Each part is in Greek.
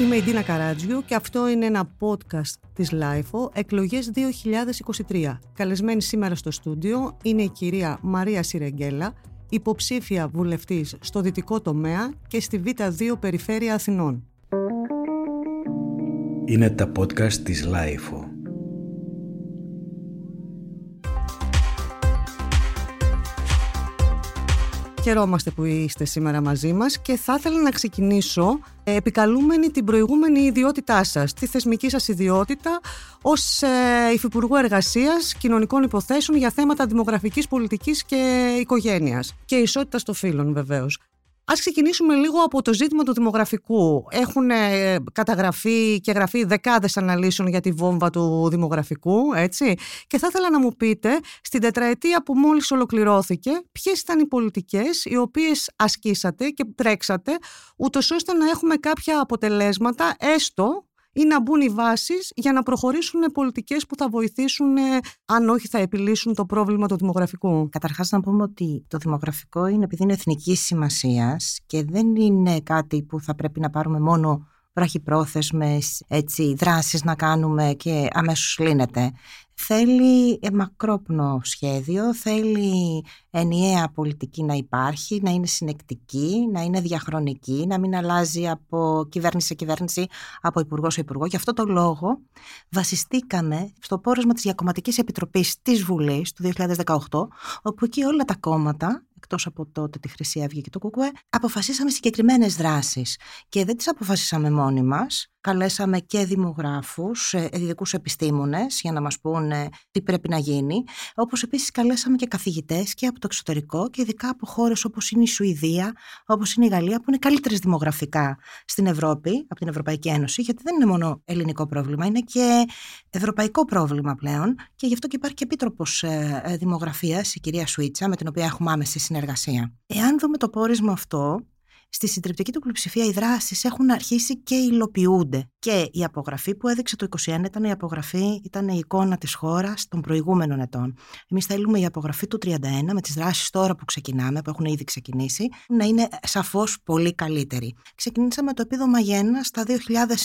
Είμαι η Ντίνα Καράτζιου και αυτό είναι ένα podcast της LIFO, εκλογές 2023. Καλεσμένη σήμερα στο στούντιο είναι η κυρία Μαρία Σιρεγγέλα, υποψήφια βουλευτής στο δυτικό τομέα και στη Β2 Περιφέρεια Αθηνών. Είναι τα podcast της LIFO. Χαιρόμαστε που είστε σήμερα μαζί μας και θα ήθελα να ξεκινήσω ε, επικαλούμενη την προηγούμενη ιδιότητά σας, τη θεσμική σας ιδιότητα ως ε, Υφυπουργού Εργασίας, Κοινωνικών Υποθέσεων για θέματα δημογραφικής πολιτικής και οικογένειας και ισότητας των φύλων βεβαίως. Ας ξεκινήσουμε λίγο από το ζήτημα του δημογραφικού. Έχουν ε, καταγραφεί και γραφεί δεκάδες αναλύσεων για τη βόμβα του δημογραφικού, έτσι. Και θα ήθελα να μου πείτε, στην τετραετία που μόλις ολοκληρώθηκε, ποιες ήταν οι πολιτικές οι οποίες ασκήσατε και τρέξατε, ούτως ώστε να έχουμε κάποια αποτελέσματα, έστω ή να μπουν οι βάσεις για να προχωρήσουν πολιτικές που θα βοηθήσουν, ε, αν όχι θα επιλύσουν το πρόβλημα του δημογραφικού. Καταρχάς να πούμε ότι το δημογραφικό είναι επειδή είναι εθνικής σημασίας και δεν είναι κάτι που θα πρέπει να πάρουμε μόνο βραχυπρόθεσμες έτσι, δράσεις να κάνουμε και αμέσως λύνεται. Θέλει μακρόπνο σχέδιο, θέλει ενιαία πολιτική να υπάρχει, να είναι συνεκτική, να είναι διαχρονική, να μην αλλάζει από κυβέρνηση σε κυβέρνηση, από υπουργό σε υπουργό. Γι' αυτό το λόγο βασιστήκαμε στο πόρισμα της Διακομματικής Επιτροπής της Βουλής του 2018, όπου εκεί όλα τα κόμματα εκτός από τότε τη Χρυσή Αυγή και το Κουκουέ, αποφασίσαμε συγκεκριμένες δράσεις. Και δεν τις αποφασίσαμε μόνοι μας, καλέσαμε και δημογράφους, ε, ειδικούς επιστήμονες για να μας πούνε τι πρέπει να γίνει, όπως επίσης καλέσαμε και καθηγητές και από το εξωτερικό και ειδικά από χώρες όπως είναι η Σουηδία, όπως είναι η Γαλλία, που είναι καλύτερες δημογραφικά στην Ευρώπη, από την Ευρωπαϊκή Ένωση, γιατί δεν είναι μόνο ελληνικό πρόβλημα, είναι και ευρωπαϊκό πρόβλημα πλέον. Και γι' αυτό και υπάρχει και επίτροπος ε, ε, δημογραφίας, η κυρία Σουίτσα, με την οποία έχουμε άμεση συνεργασία. Εάν δούμε το πόρισμα αυτό, στη συντριπτική του πλειοψηφία οι δράσεις έχουν αρχίσει και υλοποιούνται. Και η απογραφή που έδειξε το 2021 ήταν η απογραφή, ήταν η εικόνα της χώρας των προηγούμενων ετών. Εμείς θέλουμε η απογραφή του 31 με τις δράσεις τώρα που ξεκινάμε, που έχουν ήδη ξεκινήσει, να είναι σαφώς πολύ καλύτερη. Ξεκινήσαμε το επίδομα γέννα στα 2.000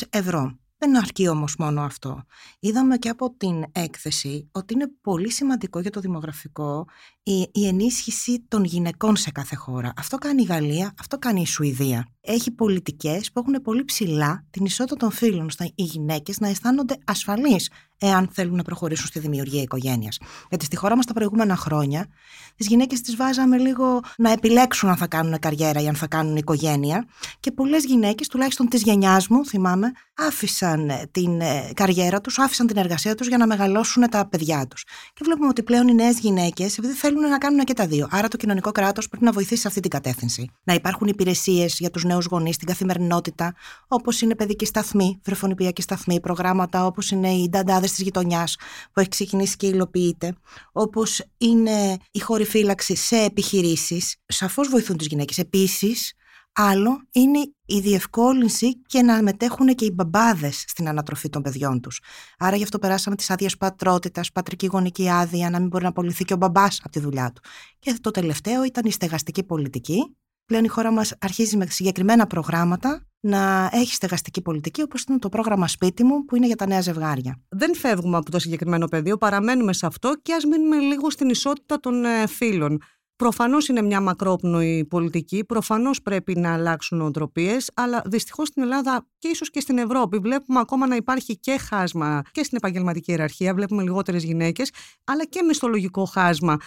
ευρώ. Δεν αρκεί όμως μόνο αυτό. Είδαμε και από την έκθεση ότι είναι πολύ σημαντικό για το δημογραφικό η, η ενίσχυση των γυναικών σε κάθε χώρα. Αυτό κάνει η Γαλλία, αυτό κάνει η Σουηδία. Έχει πολιτικές που έχουν πολύ ψηλά την ισότητα των φίλων, ώστε οι γυναίκες να αισθάνονται ασφαλείς εάν θέλουν να προχωρήσουν στη δημιουργία οικογένειας. Γιατί στη χώρα μας τα προηγούμενα χρόνια, τις γυναίκες τις βάζαμε λίγο να επιλέξουν αν θα κάνουν καριέρα ή αν θα κάνουν οικογένεια. Και πολλές γυναίκες, τουλάχιστον της γενιάς μου, θυμάμαι, άφησαν ε, την ε, καριέρα τους, άφησαν την εργασία τους για να μεγαλώσουν τα παιδιά τους. Και βλέπουμε ότι πλέον οι νέες γυναίκες, επειδή θέλουν να κάνουν και τα δύο. Άρα το κοινωνικό κράτος πρέπει να βοηθήσει σε αυτή την κατεύθυνση. Να υπάρχουν υπηρεσίες για τους νέους γονείς στην καθημερινότητα, όπως είναι παιδική σταθμή, βρεφονιπιακή σταθμή, προγράμματα όπως είναι οι νταντάδες της γειτονιάς που έχει ξεκινήσει και υλοποιείται, όπως είναι η χώρη φύλαξη σε επιχειρήσεις. Σαφώς βοηθούν τις γυναίκες. Επίσης, Άλλο είναι η διευκόλυνση και να μετέχουν και οι μπαμπάδες στην ανατροφή των παιδιών τους. Άρα γι' αυτό περάσαμε τις άδειες πατρότητας, πατρική γονική άδεια, να μην μπορεί να απολυθεί και ο μπαμπάς από τη δουλειά του. Και το τελευταίο ήταν η στεγαστική πολιτική. Πλέον η χώρα μας αρχίζει με συγκεκριμένα προγράμματα να έχει στεγαστική πολιτική, όπως είναι το πρόγραμμα Σπίτι μου, που είναι για τα νέα ζευγάρια. Δεν φεύγουμε από το συγκεκριμένο πεδίο, παραμένουμε σε αυτό και ας μείνουμε λίγο στην ισότητα των ε, φίλων. Προφανώς είναι μια μακρόπνοη πολιτική, προφανώς πρέπει να αλλάξουν οτροπίε, αλλά δυστυχώς στην Ελλάδα και ίσως και στην Ευρώπη βλέπουμε ακόμα να υπάρχει και χάσμα και στην επαγγελματική ιεραρχία. Βλέπουμε λιγότερες γυναίκες, αλλά και μισθολογικό χάσμα.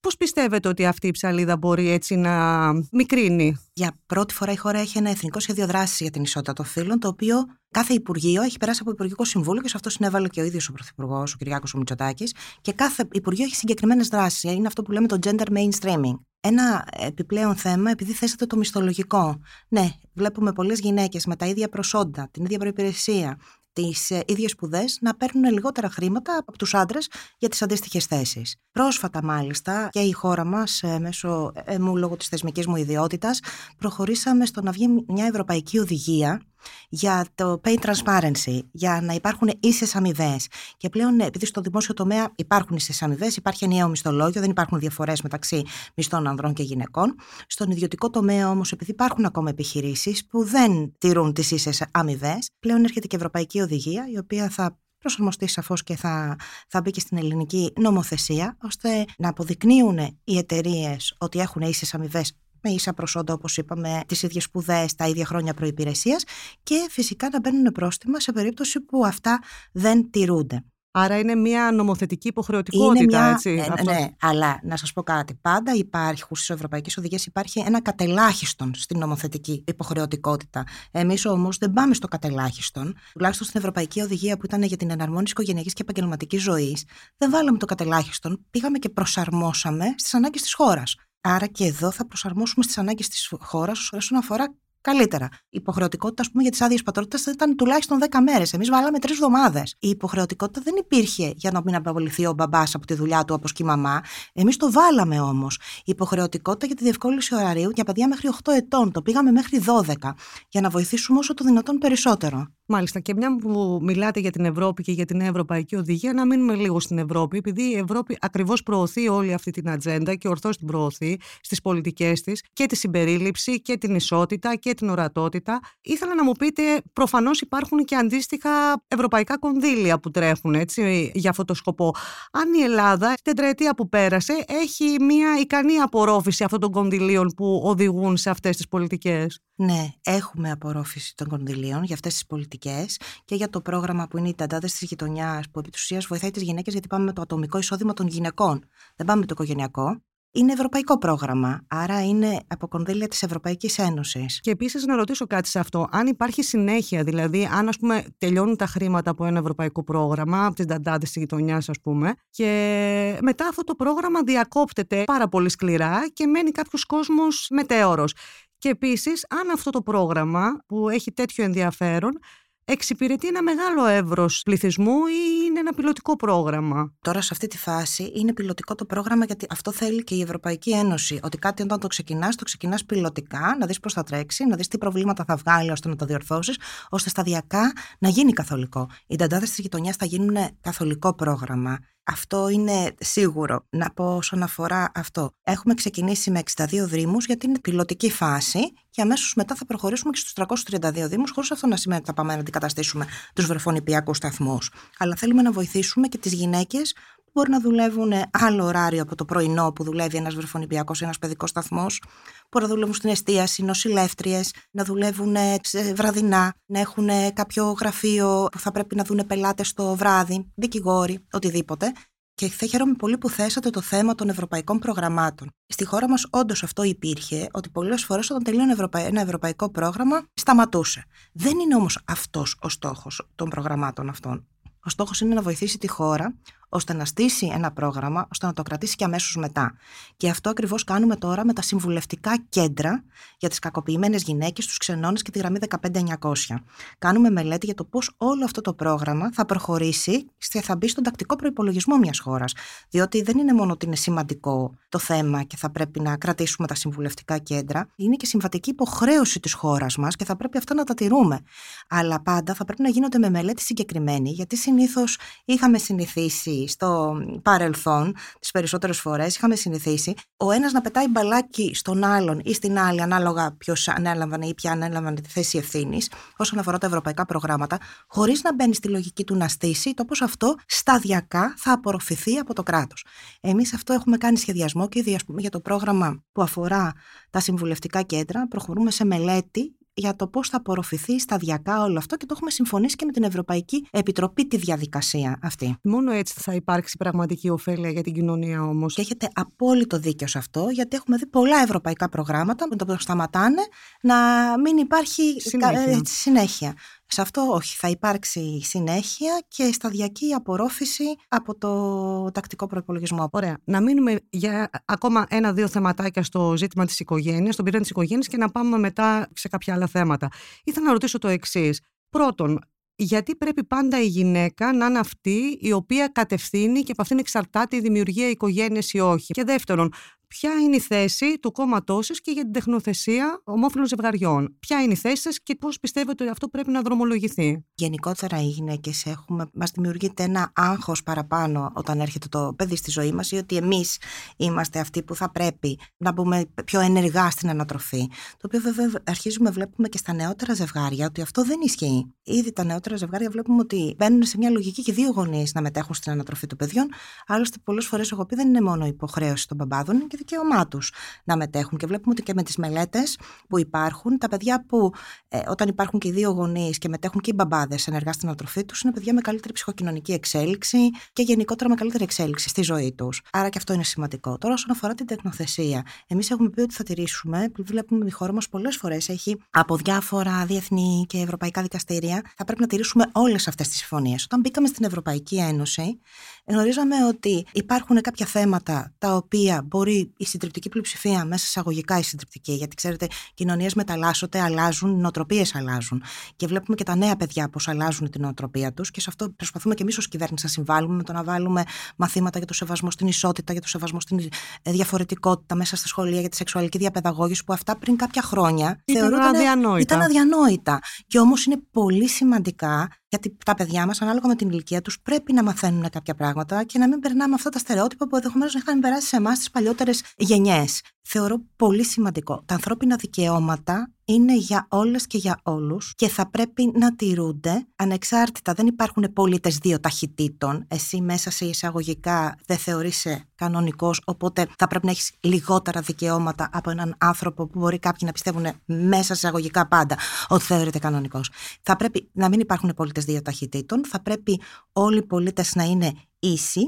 Πώς πιστεύετε ότι αυτή η ψαλίδα μπορεί έτσι να μικρύνει; Για πρώτη φορά η χώρα έχει ένα εθνικό σχέδιο δράσης για την ισότητα των φύλων, το οποίο κάθε Υπουργείο έχει περάσει από Υπουργικό Συμβούλιο και σε αυτό συνέβαλε και ο ίδιος ο Πρωθυπουργός, ο Κυριάκος Μητσοτάκης. Και κάθε Υπουργείο έχει συγκεκριμένες δράσεις. Είναι αυτό που λέμε το gender mainstreaming. Ένα επιπλέον θέμα, επειδή θέσατε το μισθολογικό. Ναι, βλέπουμε πολλές γυναίκες με τα ίδια προσόντα, την ίδια προπηρεσία, τις ε, ίδιες σπουδές να παίρνουν λιγότερα χρήματα από τους άντρες για τις αντίστοιχες θέσεις. Πρόσφατα, μάλιστα, και η χώρα μας, ε, μέσω ε, μου λόγω της θεσμικής μου ιδιότητας, προχωρήσαμε στο να βγει μια ευρωπαϊκή οδηγία για το pay transparency, για να υπάρχουν ίσες αμοιβές. Και πλέον, επειδή στο δημόσιο τομέα υπάρχουν ίσες αμοιβές, υπάρχει ενιαίο μισθολόγιο, δεν υπάρχουν διαφορές μεταξύ μισθών ανδρών και γυναικών. Στον ιδιωτικό τομέα όμως, επειδή υπάρχουν ακόμα επιχειρήσεις που δεν τηρούν τις ίσες αμοιβές, πλέον έρχεται και η Ευρωπαϊκή Οδηγία, η οποία θα προσαρμοστεί σαφώς και θα, θα μπει και στην ελληνική νομοθεσία, ώστε να αποδεικνύουν οι εταιρείες ότι έχουν ίσες αμοιβές με ίσα προσόντα, όπως είπαμε, τις ίδιες σπουδές, τα ίδια χρόνια προπηρεσία και φυσικά να μπαίνουν πρόστιμα σε περίπτωση που αυτά δεν τηρούνται. Άρα είναι μια νομοθετική υποχρεωτικότητα, μια, έτσι. Ε, αυτός. Ναι, αλλά να σας πω κάτι. Πάντα υπάρχουν στις ευρωπαϊκές οδηγίες υπάρχει ένα κατελάχιστον στην νομοθετική υποχρεωτικότητα. Εμείς όμως δεν πάμε στο κατελάχιστον. Τουλάχιστον στην Ευρωπαϊκή Οδηγία που ήταν για την εναρμόνιση οικογενειακής και επαγγελματικής ζωής, δεν βάλαμε το κατελάχιστον. Πήγαμε και προσαρμόσαμε στις ανάγκες της χώρας. Άρα και εδώ θα προσαρμόσουμε στις ανάγκες της χώρας όσον αφορά καλύτερα. Η υποχρεωτικότητα, ας πούμε, για τις άδειες πατρότητας θα ήταν τουλάχιστον 10 μέρες. Εμείς βάλαμε τρεις εβδομάδες. Η υποχρεωτικότητα δεν υπήρχε για να μην απαβοληθεί ο μπαμπάς από τη δουλειά του όπως και η μαμά. Εμείς το βάλαμε όμως. Η υποχρεωτικότητα για τη διευκόλυνση ωραρίου για παιδιά μέχρι 8 ετών. Το πήγαμε μέχρι 12 για να βοηθήσουμε όσο το δυνατόν περισσότερο. Μάλιστα. Και μια που μιλάτε για την Ευρώπη και για την Ευρωπαϊκή Οδηγία, να μείνουμε λίγο στην Ευρώπη, επειδή η Ευρώπη ακριβώς προωθεί όλη αυτή την ατζέντα και ορθώς την προωθεί στις πολιτικές της και τη συμπερίληψη και την ισότητα και την ορατότητα. Ήθελα να μου πείτε, προφανώς υπάρχουν και αντίστοιχα ευρωπαϊκά κονδύλια που τρέχουν έτσι, για αυτό το σκοπό. Αν η Ελλάδα, την τετραετία που πέρασε, έχει μια ικανή απορρόφηση αυτών των κονδυλίων που οδηγούν σε αυτές τις πολιτικές; Ναι, έχουμε απορρόφηση των κονδυλίων για αυτές τις πολιτικές και για το πρόγραμμα που είναι οι ταντάδε της γειτονιάς, που επί της βοηθάει τις γυναίκες γιατί πάμε με το ατομικό εισόδημα των γυναικών. Δεν πάμε με το οικογενειακό. Είναι ευρωπαϊκό πρόγραμμα, άρα είναι από κονδύλια της Ευρωπαϊκής Ένωσης. Και επίσης να ρωτήσω κάτι σε αυτό. Αν υπάρχει συνέχεια, δηλαδή, αν ας πούμε τελειώνουν τα χρήματα από ένα ευρωπαϊκό πρόγραμμα, από τις δαντάδε της γειτονιάς, ας πούμε, και μετά αυτό το πρόγραμμα διακόπτεται πάρα πολύ σκληρά και μένει κάποιος κόσμος μετέωρος. Και επίσης, αν αυτό το πρόγραμμα που έχει τέτοιο ενδιαφέρον εξυπηρετεί ένα μεγάλο εύρος πληθυσμού ή είναι ένα πιλωτικό πρόγραμμα. Τώρα, σε αυτή τη φάση, είναι πιλωτικό το πρόγραμμα γιατί αυτό θέλει και η Ευρωπαϊκή Ένωση. Ότι κάτι όταν το ξεκινάς, το ξεκινάς πιλωτικά, να δεις πώς θα τρέξει, να δεις τι προβλήματα θα βγάλει ώστε να το διορθώσεις, ώστε σταδιακά να γίνει καθολικό. Οι νταντάδες της γειτονιάς θα γίνουν καθολικό πρόγραμμα. Αυτό είναι σίγουρο. Να πω όσον αφορά αυτό. Έχουμε ξεκινήσει με 62 Δήμου γιατί είναι πιλωτική φάση και αμέσως μετά θα προχωρήσουμε και στους 332 Δήμου, χωρίς αυτό να σημαίνει ότι θα πάμε να αντικαταστήσουμε τους βρεφονιπιακούς σταθμούς. Αλλά θέλουμε να βοηθήσουμε και τις γυναίκες που μπορεί να δουλεύουν άλλο ωράριο από το πρωινό που δουλεύει ένας βρεφονιπιακός ή ένας παιδικός σταθμός, που να δουλεύουν στην εστίαση, νοσηλεύτριες, να δουλεύουν βραδινά, να έχουν κάποιο γραφείο που θα πρέπει να δουν πελάτες το βράδυ, δικηγόροι, οτιδήποτε. Και θα χαίρομαι πολύ που θέσατε το θέμα των ευρωπαϊκών προγραμμάτων. Στη χώρα μας, όντως αυτό υπήρχε, ότι πολλές φορές όταν τελείωνε ένα ευρωπαϊκό πρόγραμμα, σταματούσε. Δεν είναι όμως αυτός ο στόχος των προγραμμάτων αυτών. Ο στόχος είναι να βοηθήσει τη χώρα ώστε να στήσει ένα πρόγραμμα, ώστε να το κρατήσει και αμέσως μετά. Και αυτό ακριβώς κάνουμε τώρα με τα συμβουλευτικά κέντρα για τις κακοποιημένες γυναίκες, τους ξενώνες και τη γραμμή 15900. Κάνουμε μελέτη για το πώς όλο αυτό το πρόγραμμα θα προχωρήσει και θα μπει στον τακτικό προπολογισμό μιας χώρας. Διότι δεν είναι μόνο ότι είναι σημαντικό το θέμα και θα πρέπει να κρατήσουμε τα συμβουλευτικά κέντρα, είναι και συμβατική υποχρέωση της χώρας μας και θα πρέπει αυτά να τα τηρούμε. Αλλά πάντα θα πρέπει να γίνονται με μελέτη συγκεκριμένη, γιατί συνήθως είχαμε συνηθίσει στο παρελθόν, τις περισσότερες φορές, είχαμε συνηθίσει ο ένας να πετάει μπαλάκι στον άλλον ή στην άλλη, ανάλογα ποιος ανέλαβαν ή ποια ανέλαβαν τη θέση ευθύνης, όσον αφορά τα ευρωπαϊκά προγράμματα, χωρίς να μπαίνει στη λογική του να στήσει το πώς αυτό σταδιακά θα απορροφηθεί από το κράτος. Εμείς αυτό έχουμε κάνει σχεδιασμό και ήδη για το πρόγραμμα που αφορά τα συμβουλευτικά κέντρα, προχωρούμε σε μελέτη για το πώς θα απορροφηθεί σταδιακά όλο αυτό και το έχουμε συμφωνήσει και με την Ευρωπαϊκή Επιτροπή τη διαδικασία αυτή. Μόνο έτσι θα υπάρξει πραγματική ωφέλεια για την κοινωνία όμως. Και έχετε απόλυτο δίκιο σε αυτό, γιατί έχουμε δει πολλά ευρωπαϊκά προγράμματα που το σταματάνε να μην υπάρχει συνέχεια. συνέχεια. Σε αυτό όχι, θα υπάρξει συνέχεια και σταδιακή απορρόφηση από το τακτικό προπολογισμό. Ωραία. Να μείνουμε για ακόμα ένα-δύο θεματάκια στο ζήτημα της οικογένειας, στον πυρήνα της οικογένειας και να πάμε μετά σε κάποια άλλα θέματα. Ήθελα να ρωτήσω το εξής. Πρώτον, γιατί πρέπει πάντα η γυναίκα να είναι αυτή η οποία κατευθύνει και από αυτήν εξαρτάται η δημιουργία οικογένειας ή όχι; Και δεύτερον, ποια είναι η θέση του κόμματός σας και για την τεχνοθεσία ομόφυλων ζευγαριών. Ποια είναι η θέση σας και πώς πιστεύετε ότι αυτό πρέπει να δρομολογηθεί; Γενικότερα οι γυναίκες μας δημιουργείται ένα άγχος παραπάνω όταν έρχεται το παιδί στη ζωή μας ή ότι εμείς είμαστε αυτοί που θα πρέπει να μπούμε πιο ενεργά στην ανατροφή. Το οποίο βέβαια αρχίζουμε βλέπουμε και στα νεότερα ζευγάρια ότι αυτό δεν ισχύει. Ήδη τα νεότερα ζευγάρια βλέπουμε ότι μπαίνουν σε μια λογική και δύο γονείς να μετέχουν στην ανατροφή των παιδιών. Άλλωστε, πολλές φορές έχω πει δεν είναι μόνο υποχρέωση των μπαμπάδων, είναι και δικαίωμά τους να μετέχουν. Και βλέπουμε ότι και με τις μελέτες που υπάρχουν, τα παιδιά που ε, όταν υπάρχουν και οι δύο γονείς και μετέχουν και οι μπαμπάδες ενεργά στην ανατροφή τους, είναι παιδιά με καλύτερη ψυχοκοινωνική εξέλιξη και γενικότερα με καλύτερη εξέλιξη στη ζωή τους. Άρα και αυτό είναι σημαντικό. Τώρα, όσον αφορά την τεκνοθεσία, εμείς έχουμε πει ότι θα τηρήσουμε, που βλέπουμε η χώρα μας πολλές φορές έχει από διάφορα διεθνή και ευρωπαϊκά δικαστήρια, θα πρέπει να τηρήσουμε όλες αυτές τις συμφωνίες. Όταν μπήκαμε στην Ευρωπαϊκή Ένωση, γνωρίζαμε ότι υπάρχουν κάποια θέματα τα οποία μπορεί η συντριπτική πλειοψηφία, μέσα σε αγωγικά η συντριπτική, γιατί ξέρετε, κοινωνίες μεταλλάσσονται, αλλάζουν, νοοτροπίες αλλάζουν. Και βλέπουμε και τα νέα παιδιά πώς αλλάζουν την νοοτροπία τους και σε αυτό προσπαθούμε και εμείς ως κυβέρνηση να συμβάλλουμε με το να βάλουμε μαθήματα για το σεβασμό στην ισότητα, για το σεβασμό στην ε, διαφορετικότητα μέσα στα σχολεία, για τη σεξουαλική διαπαιδαγώγηση, που αυτά πριν κάποια χρόνια ήταν αδιανόητα. Ήταν αδιανόητα. Και όμως είναι πολύ σημαντικά γιατί τα παιδιά μας, ανάλογα με την ηλικία τους, πρέπει να μαθαίνουν κάποια πράγματα και να μην περνάμε αυτά τα στερεότυπα που ενδεχομένως να είχαν περάσει σε εμάς τις παλιότερες γενιές. Θεωρώ πολύ σημαντικό. Τα ανθρώπινα δικαιώματα είναι για όλες και για όλους και θα πρέπει να τηρούνται ανεξάρτητα. Δεν υπάρχουν πολίτες δύο ταχυτήτων. Εσύ μέσα σε εισαγωγικά δεν θεωρείσαι κανονικός, οπότε θα πρέπει να έχεις λιγότερα δικαιώματα από έναν άνθρωπο που μπορεί κάποιοι να πιστεύουν μέσα σε εισαγωγικά πάντα ότι θεωρείται κανονικός. Θα πρέπει να μην υπάρχουν πολίτες δύο ταχυτήτων, θα πρέπει όλοι οι πολίτες να είναι ίσοι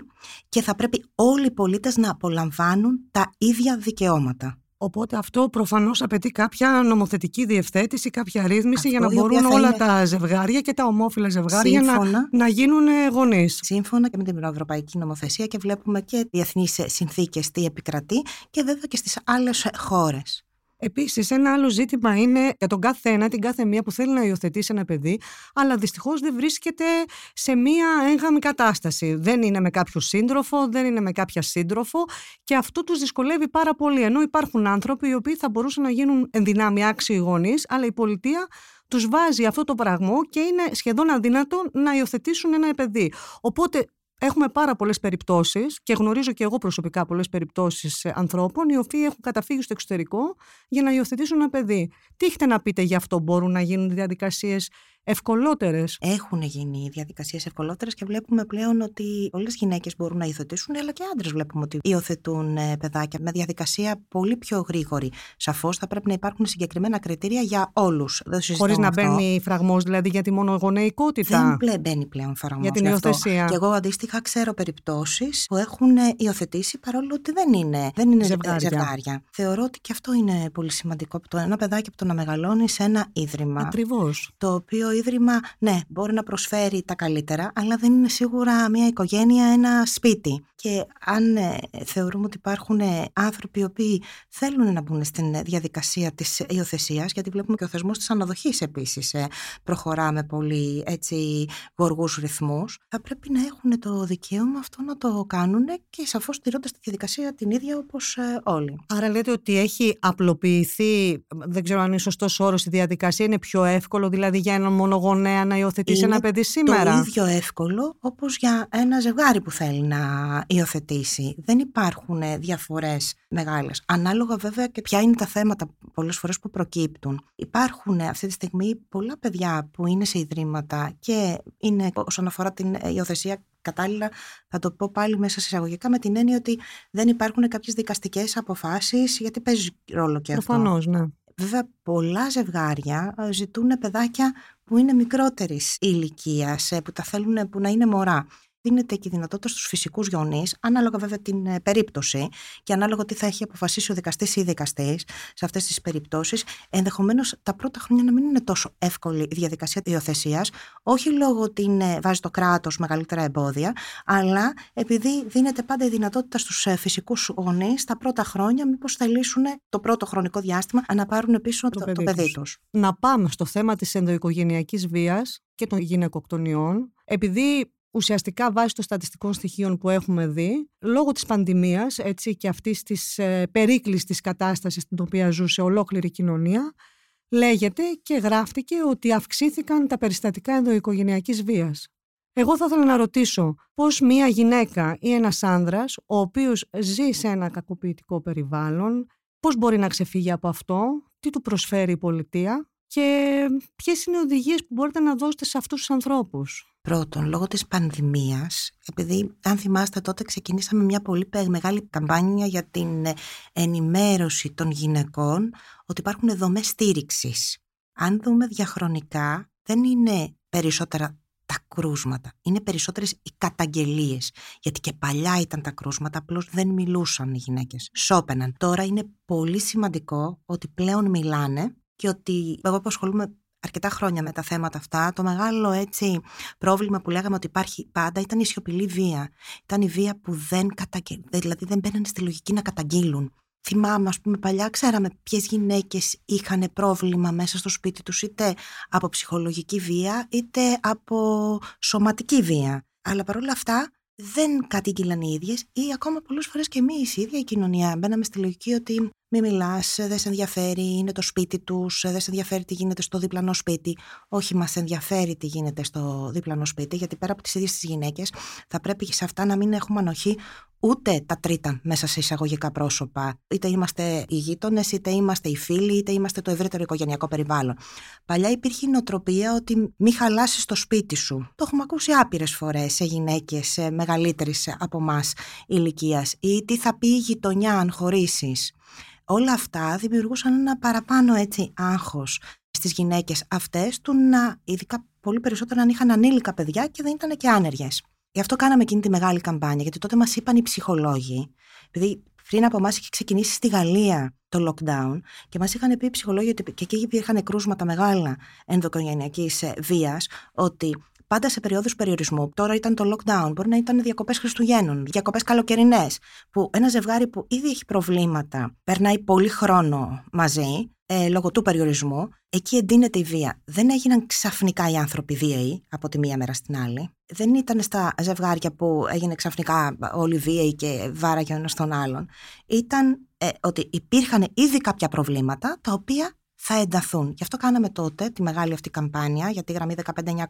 και θα πρέπει όλοι οι πολίτες να απολαμβάνουν τα ίδια δικαιώματα. Οπότε αυτό προφανώς απαιτεί κάποια νομοθετική διευθέτηση, κάποια ρύθμιση για να μπορούν όλα τα ζευγάρια και τα ομόφυλα ζευγάρια να, να γίνουν γονείς. Σύμφωνα και με την Ευρωπαϊκή Νομοθεσία και βλέπουμε και διεθνείς συνθήκες τι επικρατεί και βέβαια και στις άλλες χώρες. Επίσης, ένα άλλο ζήτημα είναι για τον κάθε ένα, την κάθε μία που θέλει να υιοθετήσει ένα παιδί, αλλά δυστυχώς δεν βρίσκεται σε μία έγγαμη κατάσταση. Δεν είναι με κάποιο σύντροφο, δεν είναι με κάποια σύντροφο και αυτό τους δυσκολεύει πάρα πολύ. Ενώ υπάρχουν άνθρωποι οι οποίοι θα μπορούσαν να γίνουν ενδυνάμει άξιοι γονείς, αλλά η πολιτεία τους βάζει αυτό το πράγμα και είναι σχεδόν αδύνατο να υιοθετήσουν ένα παιδί. Οπότε Έχουμε πάρα πολλές περιπτώσεις και γνωρίζω και εγώ προσωπικά πολλές περιπτώσεις ανθρώπων οι οποίοι έχουν καταφύγει στο εξωτερικό για να υιοθετήσουν ένα παιδί. Τι έχετε να πείτε γι' αυτό, μπορούν να γίνουν διαδικασίες ευκολότερες. Έχουν γίνει διαδικασίες ευκολότερες και βλέπουμε πλέον ότι πολλέ γυναίκες μπορούν να υιοθετήσουν, αλλά και άντρες βλέπουμε ότι υιοθετούν ε, παιδάκια με διαδικασία πολύ πιο γρήγορη. Σαφώς θα πρέπει να υπάρχουν συγκεκριμένα κριτήρια για όλους. Χωρίς να μπαίνει φραγμός δηλαδή για τη μονογονεϊκότητα. Δεν μπαίνει πλέον φραγμός. Για την υιοθεσία. Και εγώ αντίστοιχα ξέρω περιπτώσεις που έχουν ε, υιοθετήσει παρόλο ότι δεν είναι, δεν είναι ζευγάρια. ζευγάρια. Θεωρώ ότι και αυτό είναι πολύ σημαντικό. Το ένα παιδάκι από το να μεγαλώνει σε ένα ίδρυμα. Ακριβώς. Το οποίο ίδρυμα, ναι, μπορεί να προσφέρει τα καλύτερα, αλλά δεν είναι σίγουρα μια οικογένεια, ένα σπίτι. Και αν ε, θεωρούμε ότι υπάρχουν ε, άνθρωποι οι οποίοι θέλουν να μπουν στην διαδικασία της υιοθεσίας, γιατί βλέπουμε και ο θεσμός της αναδοχής επίσης ε, προχωρά με πολύ έτσι γοργούς ρυθμούς, θα πρέπει να έχουν το δικαίωμα αυτό να το κάνουν και σαφώς τηρώντας τη διαδικασία την ίδια όπως όλοι. Άρα λέτε ότι έχει απλοποιηθεί, δεν ξέρω αν είναι σωστός όρος, η διαδικασία είναι πιο εύκολο, δηλαδή για έναν μονογονέα να υιοθετήσει ένα παιδί σήμερα. το ίδιο εύκολο όπως για ένα ζευγάρι που θέλει να υιοθετήσει. Δεν υπάρχουν διαφορές μεγάλες. Ανάλογα βέβαια και ποια είναι τα θέματα πολλές φορές που προκύπτουν. Υπάρχουν αυτή τη στιγμή πολλά παιδιά που είναι σε ιδρύματα και είναι όσον αφορά την υιοθεσία κατάλληλα, θα το πω πάλι μέσα σε εισαγωγικά, με την έννοια ότι δεν υπάρχουν κάποιες δικαστικές αποφάσεις, γιατί παίζει ρόλο και αυτό. Προφανώς, ναι. Βέβαια, πολλά ζευγάρια ε, ζητούν παιδάκια που είναι μικρότερης ηλικίας, ε, που τα θέλουν που να είναι μωρά δίνεται και η δυνατότητα στους φυσικούς γονείς, ανάλογα βέβαια την ε, περίπτωση και ανάλογα τι θα έχει αποφασίσει ο δικαστής ή η δικαστής σε αυτές τις περιπτώσεις, ενδεχομένως τα πρώτα χρόνια να μην είναι τόσο εύκολη η διαδικασία υιοθεσίας, όχι λόγω ότι είναι, βάζει το κράτος μεγαλύτερα εμπόδια, αλλά επειδή δίνεται πάντα η δυνατότητα στους ε, φυσικούς γονείς τα πρώτα χρόνια, μήπως θελήσουν το πρώτο χρονικό διάστημα να πάρουν πίσω το, το, το παιδί τους. Να πάμε στο θέμα της ενδοοικογενειακής βίας και των γυναικοκτονιών. Επειδή ουσιαστικά βάσει των στατιστικών στοιχείων που έχουμε δει, λόγω της πανδημίας έτσι, και αυτής της ε, περίκλειστης κατάστασης στην οποία ζούσε ολόκληρη η κοινωνία, λέγεται και γράφτηκε ότι αυξήθηκαν τα περιστατικά ενδοοικογενειακής βίας. Εγώ θα ήθελα να ρωτήσω πώς μία γυναίκα ή ένας άνδρας, ο οποίος ζει σε ένα κακοποιητικό περιβάλλον, πώς μπορεί να ξεφύγει από αυτό, τι του προσφέρει η πολιτεία και ποιες είναι οι οδηγίες που μπορείτε να δώσετε σε αυτούς τους ανθρώπους; Πρώτον, λόγω της πανδημίας, επειδή αν θυμάστε τότε ξεκινήσαμε μια πολύ μεγάλη καμπάνια για την ενημέρωση των γυναικών ότι υπάρχουν δομές στήριξης. Αν δούμε διαχρονικά, δεν είναι περισσότερα τα κρούσματα. Είναι περισσότερες οι καταγγελίες. Γιατί και παλιά ήταν τα κρούσματα, απλώς δεν μιλούσαν οι γυναίκες. Σώπαιναν. Τώρα είναι πολύ σημαντικό ότι πλέον μιλάνε και ότι εγώ που ασχολούμαι αρκετά χρόνια με τα θέματα αυτά, το μεγάλο έτσι πρόβλημα που λέγαμε ότι υπάρχει πάντα ήταν η σιωπηλή βία. Ήταν η βία που δεν καταγγέλουν, δηλαδή δεν μπαίνανε στη λογική να καταγγείλουν. Θυμάμαι, ας πούμε, παλιά ξέραμε ποιες γυναίκες είχαν πρόβλημα μέσα στο σπίτι τους, είτε από ψυχολογική βία, είτε από σωματική βία. Αλλά παρόλα αυτά δεν κατήγγυλαν οι ίδιες ή ακόμα πολλές φορές και εμείς η ίδια η κοινωνία. Μπαίναμε στη λογική ότι μη μιλάς, δεν σε ενδιαφέρει, είναι το σπίτι τους, δεν σε ενδιαφέρει τι γίνεται στο διπλανό σπίτι. Όχι, μας ενδιαφέρει τι γίνεται στο διπλανό σπίτι, γιατί πέρα από τις ίδιες τις γυναίκες, θα πρέπει σε αυτά να μην έχουμε ανοχή ούτε τα τρίτα μέσα σε εισαγωγικά πρόσωπα. Είτε είμαστε οι γείτονες, είτε είμαστε οι φίλοι, είτε είμαστε το ευρύτερο οικογενειακό περιβάλλον. Παλιά υπήρχε η νοοτροπία ότι μη χαλάσεις το σπίτι σου. Το έχουμε ακούσει άπειρες φορές σε γυναίκες μεγαλύτερη από εμάς ηλικίας. Ή τι θα πει η γειτονιά αν χωρίσεις. Όλα αυτά δημιουργούσαν ένα παραπάνω έτσι άγχος στις γυναίκες αυτές του να, ειδικά πολύ περισσότερο αν είχαν ανήλικα παιδιά και δεν ήταν και άνεργες. Γι' αυτό κάναμε εκείνη τη μεγάλη καμπάνια, γιατί τότε μας είπαν οι ψυχολόγοι, επειδή πριν από εμάς είχε ξεκινήσει στη Γαλλία το lockdown και μας είχαν πει οι ψυχολόγοι ότι και εκεί υπήρχαν κρούσματα μεγάλα ενδοκογενειακής ε, βίας, ότι πάντα σε περιόδους περιορισμού. Τώρα ήταν το lockdown, μπορεί να ήταν διακοπές Χριστουγέννων, διακοπές καλοκαιρινές, που ένα ζευγάρι που ήδη έχει προβλήματα περνάει πολύ χρόνο μαζί, ε, λόγω του περιορισμού, εκεί εντείνεται η βία. Δεν έγιναν ξαφνικά οι άνθρωποι βίαιοι από τη μία μέρα στην άλλη. Δεν ήταν στα ζευγάρια που έγινε ξαφνικά όλοι βίαιοι και βάραγε ο ένας τον άλλον. Ήταν ε, ότι υπήρχαν ήδη κάποια προβλήματα τα οποία θα ενταθούν. Γι' αυτό κάναμε τότε τη μεγάλη αυτή καμπάνια για τη γραμμή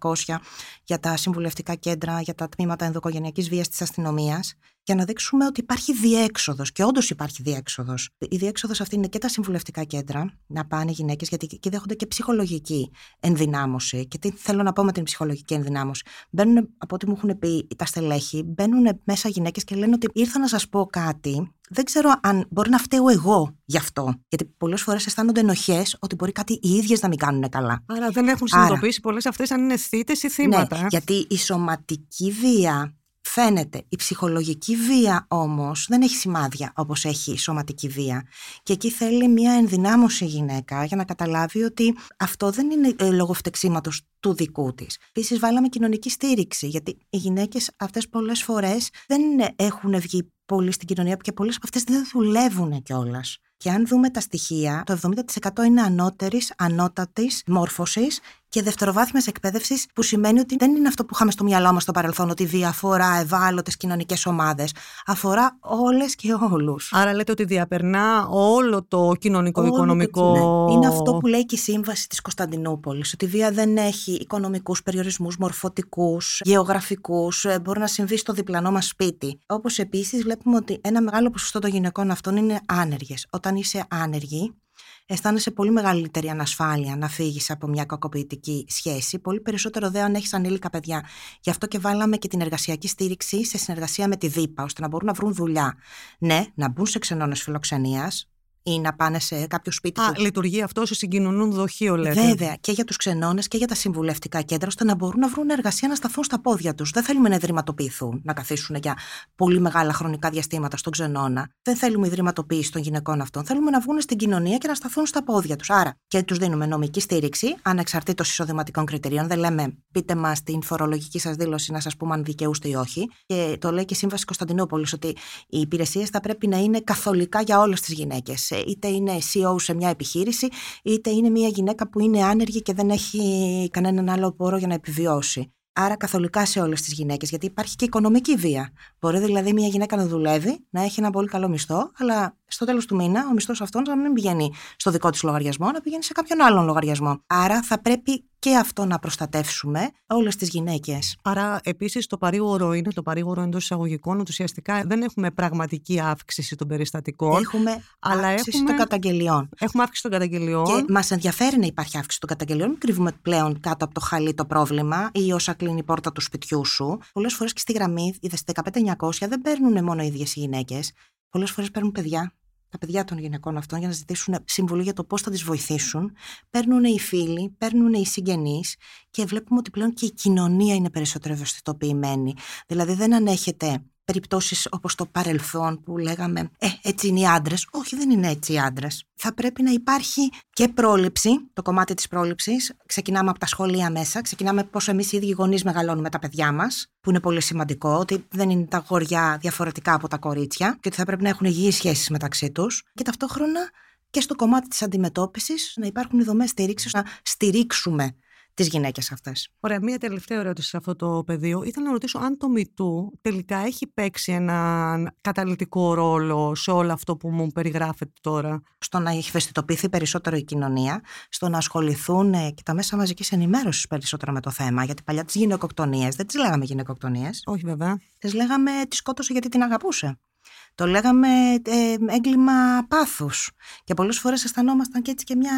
15900, για τα συμβουλευτικά κέντρα, για τα τμήματα ενδοκογενειακής βίας της αστυνομίας, για να δείξουμε ότι υπάρχει διέξοδος και όντως υπάρχει διέξοδος. Η διέξοδος αυτή είναι και τα συμβουλευτικά κέντρα, να πάνε οι γυναίκες, γιατί εκεί δέχονται και ψυχολογική ενδυνάμωση. Και τι θέλω να πω με την ψυχολογική ενδυνάμωση. Μπαίνουν, από ό,τι μου έχουν πει τα στελέχη, μπαίνουν μέσα γυναίκες και λένε ότι ήρθα να σας πω κάτι δεν ξέρω αν μπορεί να φταίω εγώ γι' αυτό. Γιατί πολλές φορές αισθάνονται ενοχές ότι μπορεί κάτι οι ίδιες να μην κάνουν καλά. Άρα δεν έχουν συνειδητοποιήσει πολλές αυτές αν είναι θύτες ή θύματα. Ναι, γιατί η σωματική βία φαίνεται. Η ψυχολογική βία όμως δεν έχει σημάδια όπως έχει η σωματική βία. Και εκεί θέλει μια ενδυνάμωση γυναίκα για να καταλάβει ότι αυτό δεν είναι ε, λόγω φτεξίματος του δικού της. Επίσης βάλαμε κοινωνική στήριξη γιατί οι γυναίκες αυτές πολλές φορές δεν έχουν βγει πολύ στην κοινωνία και πολλές από αυτές δεν δουλεύουν κιόλας. Και αν δούμε τα στοιχεία, το 70% είναι ανώτερης, ανώτατης μόρφωσης και δευτεροβάθμιας εκπαίδευσης, που σημαίνει ότι δεν είναι αυτό που είχαμε στο μυαλό μας στο παρελθόν, ότι διαφορά ευάλωτες κοινωνικές ομάδες. Αφορά όλες και όλους. Άρα λέτε ότι διαπερνά όλο το κοινωνικό-οικονομικό. Ναι. Είναι αυτό που λέει και η σύμβαση της Κωνσταντινούπολης, ότι η βία δεν έχει οικονομικούς περιορισμούς, μορφωτικούς, γεωγραφικούς, ε, μπορεί να συμβεί στο διπλανό μας σπίτι. Όπως επίσης βλέπουμε ότι ένα μεγάλο ποσοστό των γυναικών αυτών είναι άνεργες. Όταν είσαι άνεργη, αισθάνεσαι πολύ μεγαλύτερη ανασφάλεια να φύγεις από μια κακοποιητική σχέση. Πολύ περισσότερο δε αν έχεις ανήλικα παιδιά. Γι' αυτό και βάλαμε και την εργασιακή στήριξη σε συνεργασία με τη ΔΥΠΑ, ώστε να μπορούν να βρουν δουλειά. Ναι, να μπουν σε ξενώνες φιλοξενίας, ή να πάνε σε κάποιο σπίτι. Α, λειτουργεί αυτό σε συγκοινωνούν δοχείο, λέτε. Βέβαια, και για τους ξενώνες και για τα συμβουλευτικά κέντρα, ώστε να μπορούν να βρουν εργασία να σταθούν στα πόδια τους. Δεν θέλουμε να ιδρυματοποιηθούν, να καθίσουν για πολύ μεγάλα χρονικά διαστήματα στον ξενώνα. Δεν θέλουμε ιδρυματοποίηση των γυναικών αυτών. Θέλουμε να βγουν στην κοινωνία και να σταθούν στα πόδια τους. Άρα και τους δίνουμε νομική στήριξη, ανεξαρτήτως εισοδηματικών κριτηρίων. Δεν λέμε, πείτε μας την φορολογική σας δήλωση να σας πούμε αν δικαιούστε ή όχι. Και το λέει και η Σύμβαση Κωνσταντινούπολης ότι οι υπηρεσίες θα πρέπει να είναι καθολικά για όλες τις γυναίκες είτε είναι CEO σε μια επιχείρηση, είτε είναι μια γυναίκα που είναι άνεργη και δεν έχει κανέναν άλλο πόρο για να επιβιώσει. Άρα καθολικά σε όλες τις γυναίκες, γιατί υπάρχει και οικονομική βία. Μπορεί δηλαδή μια γυναίκα να δουλεύει, να έχει ένα πολύ καλό μισθό, αλλά στο τέλος του μήνα ο μισθός αυτός να μην πηγαίνει στο δικό της λογαριασμό, να πηγαίνει σε κάποιον άλλον λογαριασμό. Άρα θα πρέπει και αυτό να προστατεύσουμε όλες τις γυναίκες. Άρα, επίσης, το παρήγορο είναι το παρήγορο εντός εισαγωγικών. Ότι ουσιαστικά δεν έχουμε πραγματική αύξηση των περιστατικών. Έχουμε αλλά αύξηση έχουμε... των καταγγελιών. Έχουμε αύξηση των καταγγελιών. Και μας ενδιαφέρει να υπάρχει αύξηση των καταγγελιών. Μην κρύβουμε πλέον κάτω από το χαλί το πρόβλημα ή όσα κλείνει η πόρτα του σπιτιού σου. Πολλές φορές και στη γραμμή, είδες 15900 δεν παίρνουν μόνο οι ίδιες οι γυναίκες. Πολλές φορές παίρνουν παιδιά τα παιδιά των γυναικών αυτών για να ζητήσουν συμβουλή για το πώς θα τις βοηθήσουν. Παίρνουν οι φίλοι, παίρνουν οι συγγενείς και βλέπουμε ότι πλέον και η κοινωνία είναι περισσότερο ευαισθητοποιημένη. Δηλαδή δεν ανέχεται περιπτώσεις όπως το παρελθόν που λέγαμε Ε, έτσι είναι οι άντρες. Όχι, δεν είναι έτσι οι άντρες. Θα πρέπει να υπάρχει και πρόληψη, το κομμάτι της πρόληψης. Ξεκινάμε από τα σχολεία μέσα, ξεκινάμε πώς εμείς οι ίδιοι γονείς μεγαλώνουμε τα παιδιά μας, που είναι πολύ σημαντικό, ότι δεν είναι τα γοριά διαφορετικά από τα κορίτσια και ότι θα πρέπει να έχουν υγιείς σχέσεις μεταξύ τους. Και ταυτόχρονα και στο κομμάτι της αντιμετώπισης να υπάρχουν οι δομές στήριξης, να στηρίξουμε τις γυναίκες αυτές. Ωραία, μία τελευταία ερώτηση σε αυτό το πεδίο. Ήθελα να ρωτήσω αν το MeToo τελικά έχει παίξει ένα καταλητικό ρόλο σε όλο αυτό που μου περιγράφεται τώρα. Στο να έχει ευαισθητοποιηθεί περισσότερο η κοινωνία, στο να ασχοληθούν ε, και τα μέσα μαζικής ενημέρωσης περισσότερο με το θέμα. Γιατί παλιά τις γυναικοκτονίες, δεν τις λέγαμε γυναικοκτονίες. Όχι βέβαια. Τις λέγαμε τη σκότωσε γιατί την αγαπούσε. Το λέγαμε ε, έγκλημα πάθους και πολλές φορές αισθανόμασταν και έτσι και μια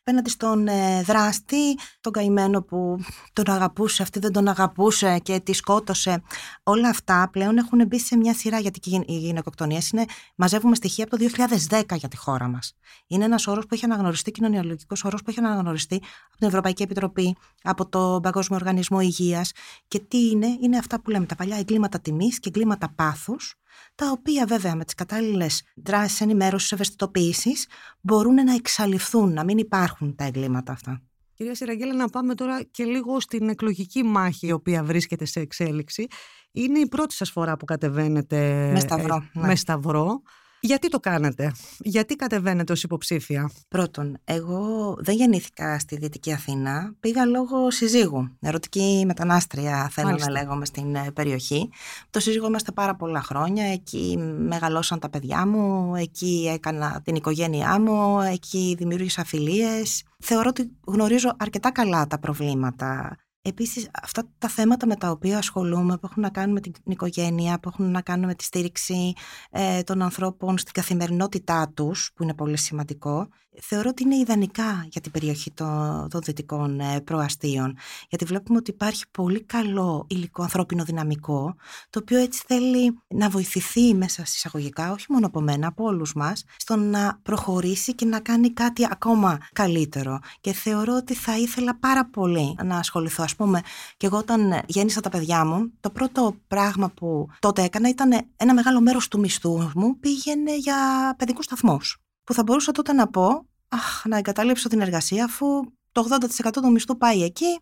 απέναντι στον ε, δράστη, τον καημένο που τον αγαπούσε, αυτή δεν τον αγαπούσε και τη σκότωσε. Όλα αυτά πλέον έχουν μπει σε μια σειρά γιατί και οι γυναικοκτονίες είναι, μαζεύουμε στοιχεία από το 2010 για τη χώρα μας. Είναι ένας όρος που έχει αναγνωριστεί, κοινωνιολογικός όρος που έχει αναγνωριστεί από την Ευρωπαϊκή Επιτροπή, από το Παγκόσμιο Οργανισμό Υγείας και τι είναι, είναι αυτά που λέμε τα παλιά εγκλήματα τιμής και εγκλήματα πάθους τα οποία βέβαια με τις κατάλληλες δράσεις ενημέρωσης, ευαισθητοποίησης μπορούν να εξαλειφθούν, να μην υπάρχουν τα εγκλήματα αυτά. Κυρία Σιραγγέλα, να πάμε τώρα και λίγο στην εκλογική μάχη η οποία βρίσκεται σε εξέλιξη. Είναι η πρώτη σας φορά που κατεβαίνετε με σταυρό. Ε, ναι. με σταυρό. Γιατί το κάνετε, γιατί κατεβαίνετε ως υποψήφια; Πρώτον, εγώ δεν γεννήθηκα στη Δυτική Αθήνα, πήγα λόγω συζύγου. Ερωτική μετανάστρια θέλω Μάλιστα. να λέγομαι στην ε, περιοχή. Το σύζυγο είμαστε πάρα πολλά χρόνια, εκεί μεγαλώσαν τα παιδιά μου, εκεί έκανα την οικογένειά μου, εκεί δημιούργησα φιλίες. Θεωρώ ότι γνωρίζω αρκετά καλά τα προβλήματα Επίσης αυτά τα θέματα με τα οποία ασχολούμαι που έχουν να κάνουν με την οικογένεια, που έχουν να κάνουν με τη στήριξη ε, των ανθρώπων στην καθημερινότητά τους, που είναι πολύ σημαντικό, θεωρώ ότι είναι ιδανικά για την περιοχή των, των δυτικών ε, προαστίων. Γιατί βλέπουμε ότι υπάρχει πολύ καλό υλικό ανθρώπινο δυναμικό, το οποίο έτσι θέλει να βοηθηθεί μέσα εισαγωγικά, όχι μόνο από μένα, από όλους μας, στο να προχωρήσει και να κάνει κάτι ακόμα καλύτερο. Και θεωρώ ότι θα ήθελα πάρα πολύ να ασχοληθώ. Ας πούμε, και εγώ όταν γέννησα τα παιδιά μου, το πρώτο πράγμα που τότε έκανα ήταν ένα μεγάλο μέρος του μισθού μου πήγαινε για παιδικούς σταθμούς που θα μπορούσα τότε να πω, αχ, να εγκαταλείψω την εργασία αφού το 80% του μισθού πάει εκεί,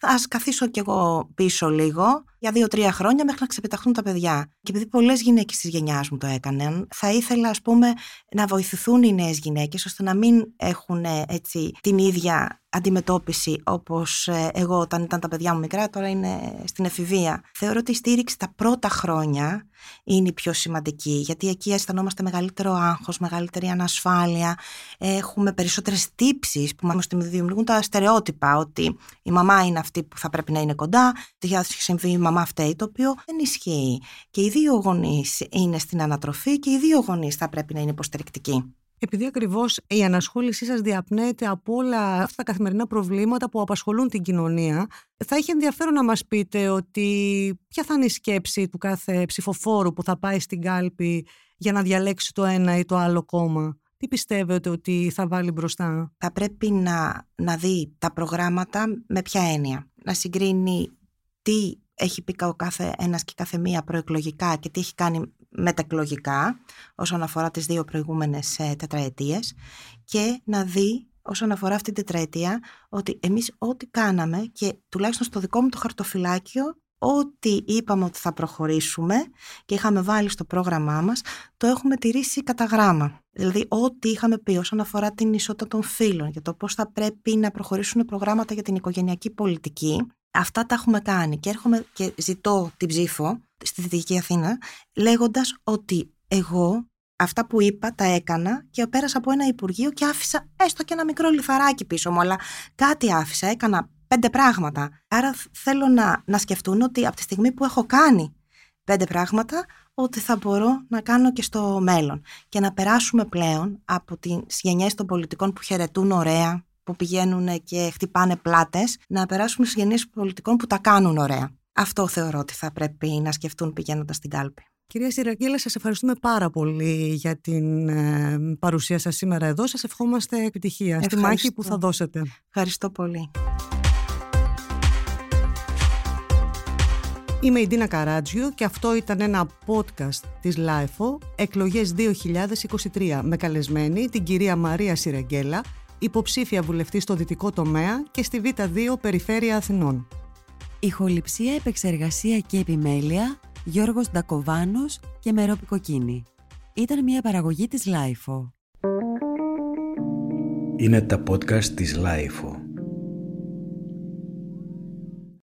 ας καθίσω κι εγώ πίσω λίγο για δύο-τρία χρόνια μέχρι να ξεπεταχθούν τα παιδιά. Και επειδή πολλές γυναίκες της γενιάς μου το έκαναν, θα ήθελα, ας πούμε, να βοηθηθούν οι νέες γυναίκες ώστε να μην έχουν έτσι την ίδια αντιμετώπιση όπως ε, εγώ όταν ήταν τα παιδιά μου μικρά, τώρα είναι στην εφηβεία. Θεωρώ ότι η στήριξη τα πρώτα χρόνια είναι η πιο σημαντική, γιατί εκεί αισθανόμαστε μεγαλύτερο άγχος, μεγαλύτερη ανασφάλεια, έχουμε περισσότερες τύψεις που μας δημιουργούν τα στερεότυπα, ότι η μαμά είναι αυτή που θα πρέπει να είναι κοντά, τι θα συμβεί η μαμά φταίει, το οποίο δεν ισχύει. Και οι δύο γονείς είναι στην ανατροφή και οι δύο γονείς θα πρέπει να είναι υποστηρικτικοί. Επειδή ακριβώς η ανασχόλησή σας διαπνέεται από όλα αυτά τα καθημερινά προβλήματα που απασχολούν την κοινωνία, θα είχε ενδιαφέρον να μας πείτε ότι ποια θα είναι η σκέψη του κάθε ψηφοφόρου που θα πάει στην κάλπη για να διαλέξει το ένα ή το άλλο κόμμα. Τι πιστεύετε ότι θα βάλει μπροστά; Θα πρέπει να, να δει τα προγράμματα με ποια έννοια. Να συγκρίνει τι έχει πει ο κάθε ένας και κάθε μία προεκλογικά και τι έχει κάνει μετακλογικά όσον αφορά τις δύο προηγούμενες ε, τετραετίες και να δει όσον αφορά αυτή την τετραετία ότι εμείς ό,τι κάναμε και τουλάχιστον στο δικό μου το χαρτοφυλάκιο ό,τι είπαμε ότι θα προχωρήσουμε και είχαμε βάλει στο πρόγραμμά μας, το έχουμε τηρήσει κατά γράμμα. Δηλαδή, ό,τι είχαμε πει όσον αφορά την ισότητα των φύλων, για το πώς θα πρέπει να προχωρήσουν προγράμματα για την οικογενειακή πολιτική, Αυτά τα έχουμε κάνει και έρχομαι και ζητώ την ψήφο στη Δυτική Αθήνα λέγοντας ότι εγώ αυτά που είπα τα έκανα και πέρασα από ένα Υπουργείο και άφησα έστω και ένα μικρό λιθαράκι πίσω μου, αλλά κάτι άφησα, έκανα πέντε πράγματα. Άρα θέλω να, να σκεφτούν ότι από τη στιγμή που έχω κάνει πέντε πράγματα, ότι θα μπορώ να κάνω και στο μέλλον. Και να περάσουμε πλέον από τις γενιές των πολιτικών που χαιρετούν ωραία, που πηγαίνουν και χτυπάνε πλάτες, να περάσουμε στις γενιές πολιτικών που τα κάνουν ωραία. Αυτό θεωρώ ότι θα πρέπει να σκεφτούν πηγαίνοντας στην κάλπη. Κυρία Σιραγγέλα, σας ευχαριστούμε πάρα πολύ για την ε, παρουσία σας σήμερα εδώ. Σας ευχόμαστε επιτυχία στη μάχη που θα δώσετε. Ευχαριστώ πολύ. Είμαι η Ντίνα Καράτζιο και αυτό ήταν ένα podcast της LIFO εκλογές 2023 με καλεσμένη την κυρία Μαρία Σιραγγέλα, υποψήφια βουλευτή στο δυτικό τομέα και στη Β2 Περιφέρεια Αθηνών. Ηχοληψία, επεξεργασία και επιμέλεια Γιώργος Ντακοβάνος και Μερόπη Κοκκίνη. Ήταν μια παραγωγή της LIFO. Είναι τα podcast της LIFO.